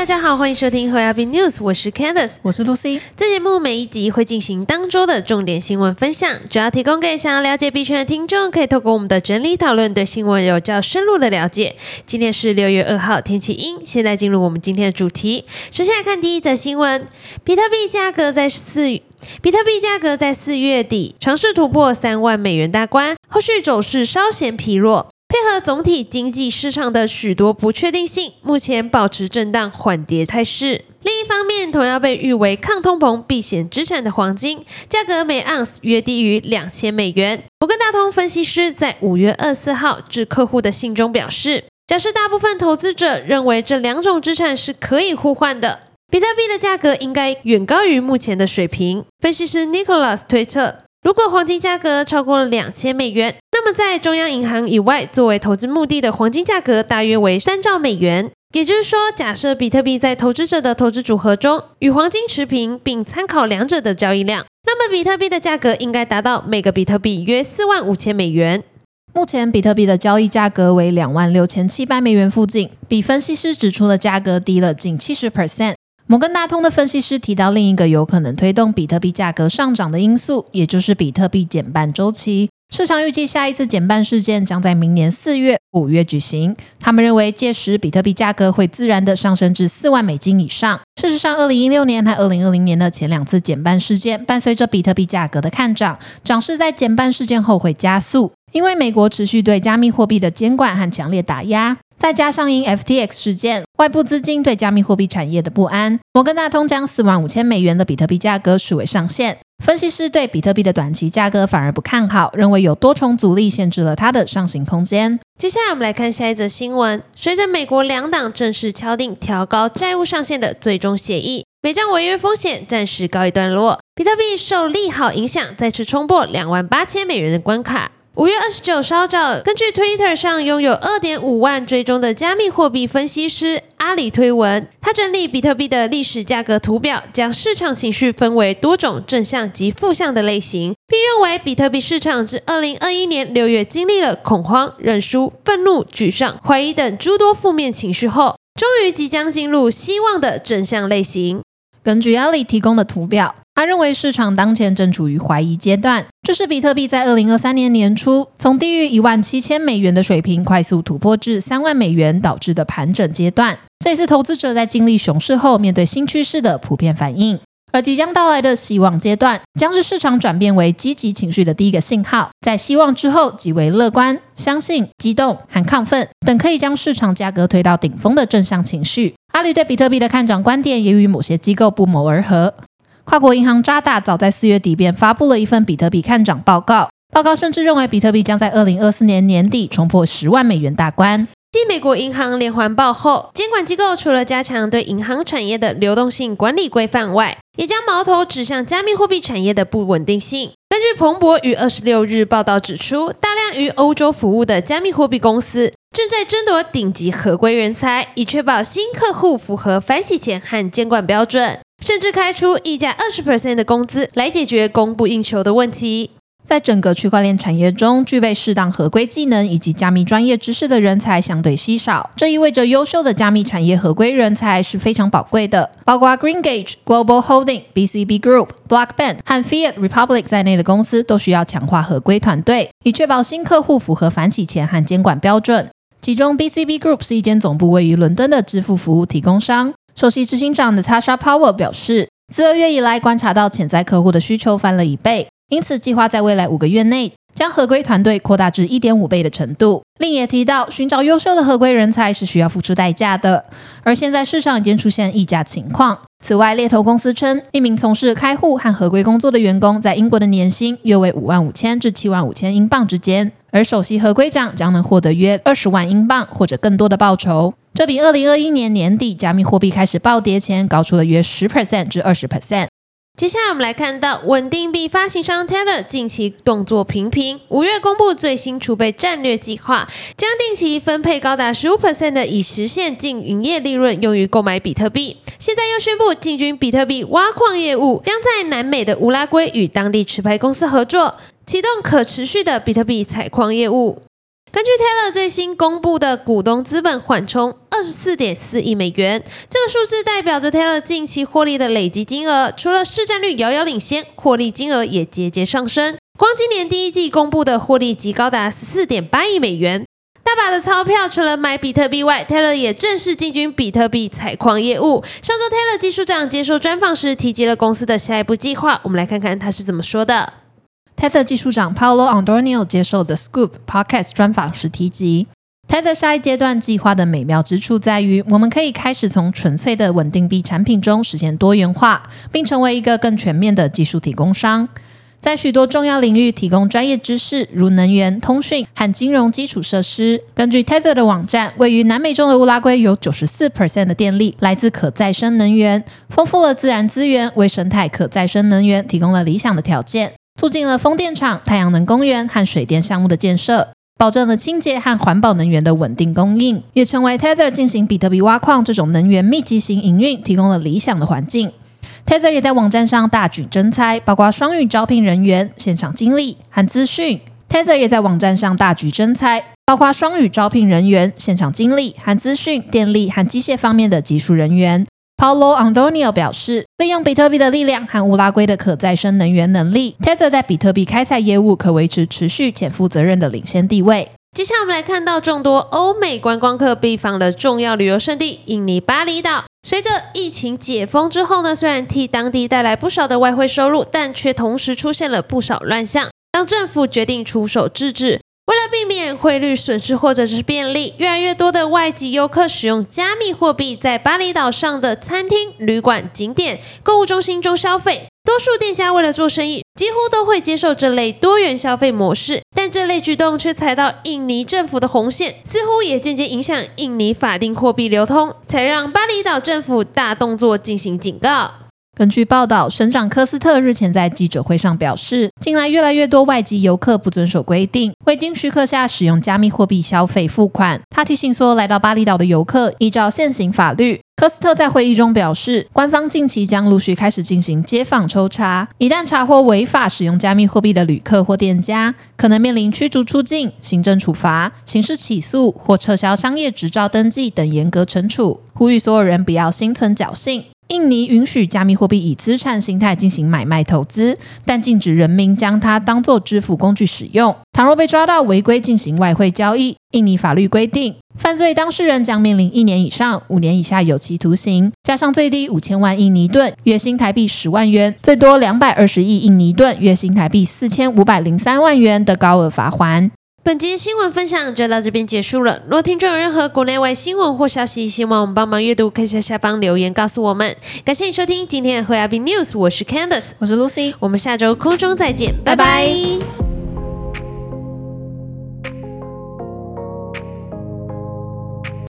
大家好，欢迎收听和亚币 News，我是 Candice，我是 Lucy。这节目每一集会进行当周的重点新闻分享，主要提供给想要了解币圈的听众，可以透过我们的整理讨论，对新闻有较深入的了解。今天是六月二号，天气阴。现在进入我们今天的主题，首先来看第一则新闻：比特币价格在四比特币价格在四月底尝试突破三万美元大关，后续走势稍显疲弱。配合总体经济市场的许多不确定性，目前保持震荡缓跌态势。另一方面，同样被誉为抗通膨避险资产的黄金，价格每盎司约低于两千美元。摩根大通分析师在五月二四号致客户的信中表示，假设大部分投资者认为这两种资产是可以互换的，比特币的价格应该远高于目前的水平。分析师 Nicholas 推测。如果黄金价格超过了两千美元，那么在中央银行以外作为投资目的的黄金价格大约为三兆美元。也就是说，假设比特币在投资者的投资组合中与黄金持平，并参考两者的交易量，那么比特币的价格应该达到每个比特币约四万五千美元。目前比特币的交易价格为两万六千七百美元附近，比分析师指出的价格低了近七十 percent。摩根大通的分析师提到，另一个有可能推动比特币价格上涨的因素，也就是比特币减半周期。市场预计下一次减半事件将在明年四月、五月举行。他们认为，届时比特币价格会自然的上升至四万美金以上。事实上，二零一六年和二零二零年的前两次减半事件，伴随着比特币价格的看涨，涨势在减半事件后会加速，因为美国持续对加密货币的监管和强烈打压。再加上因 FTX 事件，外部资金对加密货币产业的不安，摩根大通将四万五千美元的比特币价格视为上限。分析师对比特币的短期价格反而不看好，认为有多重阻力限制了它的上行空间。接下来我们来看下一则新闻：随着美国两党正式敲定调高债务上限的最终协议，美债违约风险暂时告一段落，比特币受利好影响，再次冲破两万八千美元的关卡。五月二十九稍早，根据 Twitter 上拥有二点五万追踪的加密货币分析师阿里推文，他整理比特币的历史价格图表，将市场情绪分为多种正向及负向的类型，并认为比特币市场自二零二一年六月经历了恐慌、认输、愤怒、沮丧、怀疑等诸多负面情绪后，终于即将进入希望的正向类型。根据阿里提供的图表。他认为市场当前正处于怀疑阶段，这是比特币在二零二三年年初从低于一万七千美元的水平快速突破至三万美元导致的盘整阶段。这也是投资者在经历熊市后面对新趋势的普遍反应。而即将到来的希望阶段，将是市场转变为积极情绪的第一个信号。在希望之后，即为乐观、相信、激动和亢奋等可以将市场价格推到顶峰的正向情绪。阿里对比特币的看涨观点也与某些机构不谋而合。跨国银行渣打早在四月底便发布了一份比特币看涨报告，报告甚至认为比特币将在二零二四年年底冲破十万美元大关。继美国银行连环爆后，监管机构除了加强对银行产业的流动性管理规范外，也将矛头指向加密货币产业的不稳定性。根据彭博于二十六日报道指出，大量于欧洲服务的加密货币公司正在争夺顶级合规人才，以确保新客户符合反洗钱和监管标准。甚至开出溢价二十 percent 的工资来解决供不应求的问题。在整个区块链产业中，具备适当合规技能以及加密专业知识的人才相对稀少，这意味着优秀的加密产业合规人才是非常宝贵的。包括 GreenGage、Global Holding、BCB Group、Blockband 和 Fiat Republic 在内的公司都需要强化合规团队，以确保新客户符合反洗钱和监管标准。其中，BCB Group 是一间总部位于伦敦的支付服务提供商。首席执行长的 Tasha Power 表示，自二月以来观察到潜在客户的需求翻了一倍，因此计划在未来五个月内将合规团队扩大至一点五倍的程度。另也提到，寻找优秀的合规人才是需要付出代价的，而现在市场已经出现溢价情况。此外，猎头公司称，一名从事开户和合规工作的员工在英国的年薪约为五万五千至七万五千英镑之间，而首席合规长将能获得约二十万英镑或者更多的报酬。这比二零二一年年底加密货币开始暴跌前高出了约十 percent 至二十 percent。接下来我们来看到稳定币发行商 Tether 近期动作频频，五月公布最新储备战略计划，将定期分配高达十五 percent 的已实现净营业利润用于购买比特币。现在又宣布进军比特币挖矿业务，将在南美的乌拉圭与当地持牌公司合作，启动可持续的比特币采矿业务。根据 Tether 最新公布的股东资本缓冲。二十四点四亿美元。这个数字代表着 Taylor 近期获利的累积金额，除了市占率遥遥领先，获利金额也节节上升。光今年第一季公布的获利即高达十四点八亿美元。大把的钞票，除了买比特币外，Taylor 也正式进军比特币采矿业务。上周 Taylor 技术长接受专访时提及了公司的下一步计划，我们来看看他是怎么说的。Tether 技术长 Paolo Andornio 接受 The Scoop Podcast 专访时提及，Tether 下一阶段计划的美妙之处在于，我们可以开始从纯粹的稳定币产品中实现多元化，并成为一个更全面的技术提供商，在许多重要领域提供专业知识，如能源、通讯和金融基础设施。根据 Tether 的网站，位于南美洲的乌拉圭有九十四 percent 的电力来自可再生能源，丰富了自然资源，为生态可再生能源提供了理想的条件。促进了风电场、太阳能公园和水电项目的建设，保证了清洁和环保能源的稳定供应，也成为 Tether 进行比特币挖矿这种能源密集型营运提供了理想的环境。Tether 也在网站上大举征才，包括双语招聘人员、现场经历和资讯。Tether 也在网站上大举征才，包括双语招聘人员、现场经历和资讯、电力和机械方面的技术人员。Paulo Andonio 表示，利用比特币的力量和乌拉圭的可再生能源能力，Tether 在比特币开采业务可维持持续且负责任的领先地位。接下来，我们来看到众多欧美观光客必访的重要旅游胜地——印尼巴厘岛。随着疫情解封之后呢，虽然替当地带来不少的外汇收入，但却同时出现了不少乱象，让政府决定出手制止。为了避免汇率损失或者是便利，越来越多的外籍游客使用加密货币在巴厘岛上的餐厅、旅馆、景点、购物中心中消费。多数店家为了做生意，几乎都会接受这类多元消费模式，但这类举动却踩到印尼政府的红线，似乎也间接影响印尼法定货币流通，才让巴厘岛政府大动作进行警告。根据报道，省长科斯特日前在记者会上表示，近来越来越多外籍游客不遵守规定，未经许可下使用加密货币消费付款。他提醒说，来到巴厘岛的游客依照现行法律。科斯特在会议中表示，官方近期将陆续开始进行街访抽查，一旦查获违法使用加密货币的旅客或店家，可能面临驱逐出境、行政处罚、刑事起诉或撤销商业执照登记等严格惩处。呼吁所有人不要心存侥幸。印尼允许加密货币以资产形态进行买卖投资，但禁止人民将它当作支付工具使用。倘若被抓到违规进行外汇交易，印尼法律规定，犯罪当事人将面临一年以上五年以下有期徒刑，加上最低五千万印尼盾（月薪台币十万元），最多两百二十亿印尼盾（月薪台币四千五百零三万元）的高额罚款。本节新闻分享就到这边结束了。若听众有任何国内外新闻或消息，希望我们帮忙阅读，可以在下方留言告诉我们。感谢你收听今天的和亚宾 news，我是 Candice，我是 Lucy，我们下周空中再见，拜拜。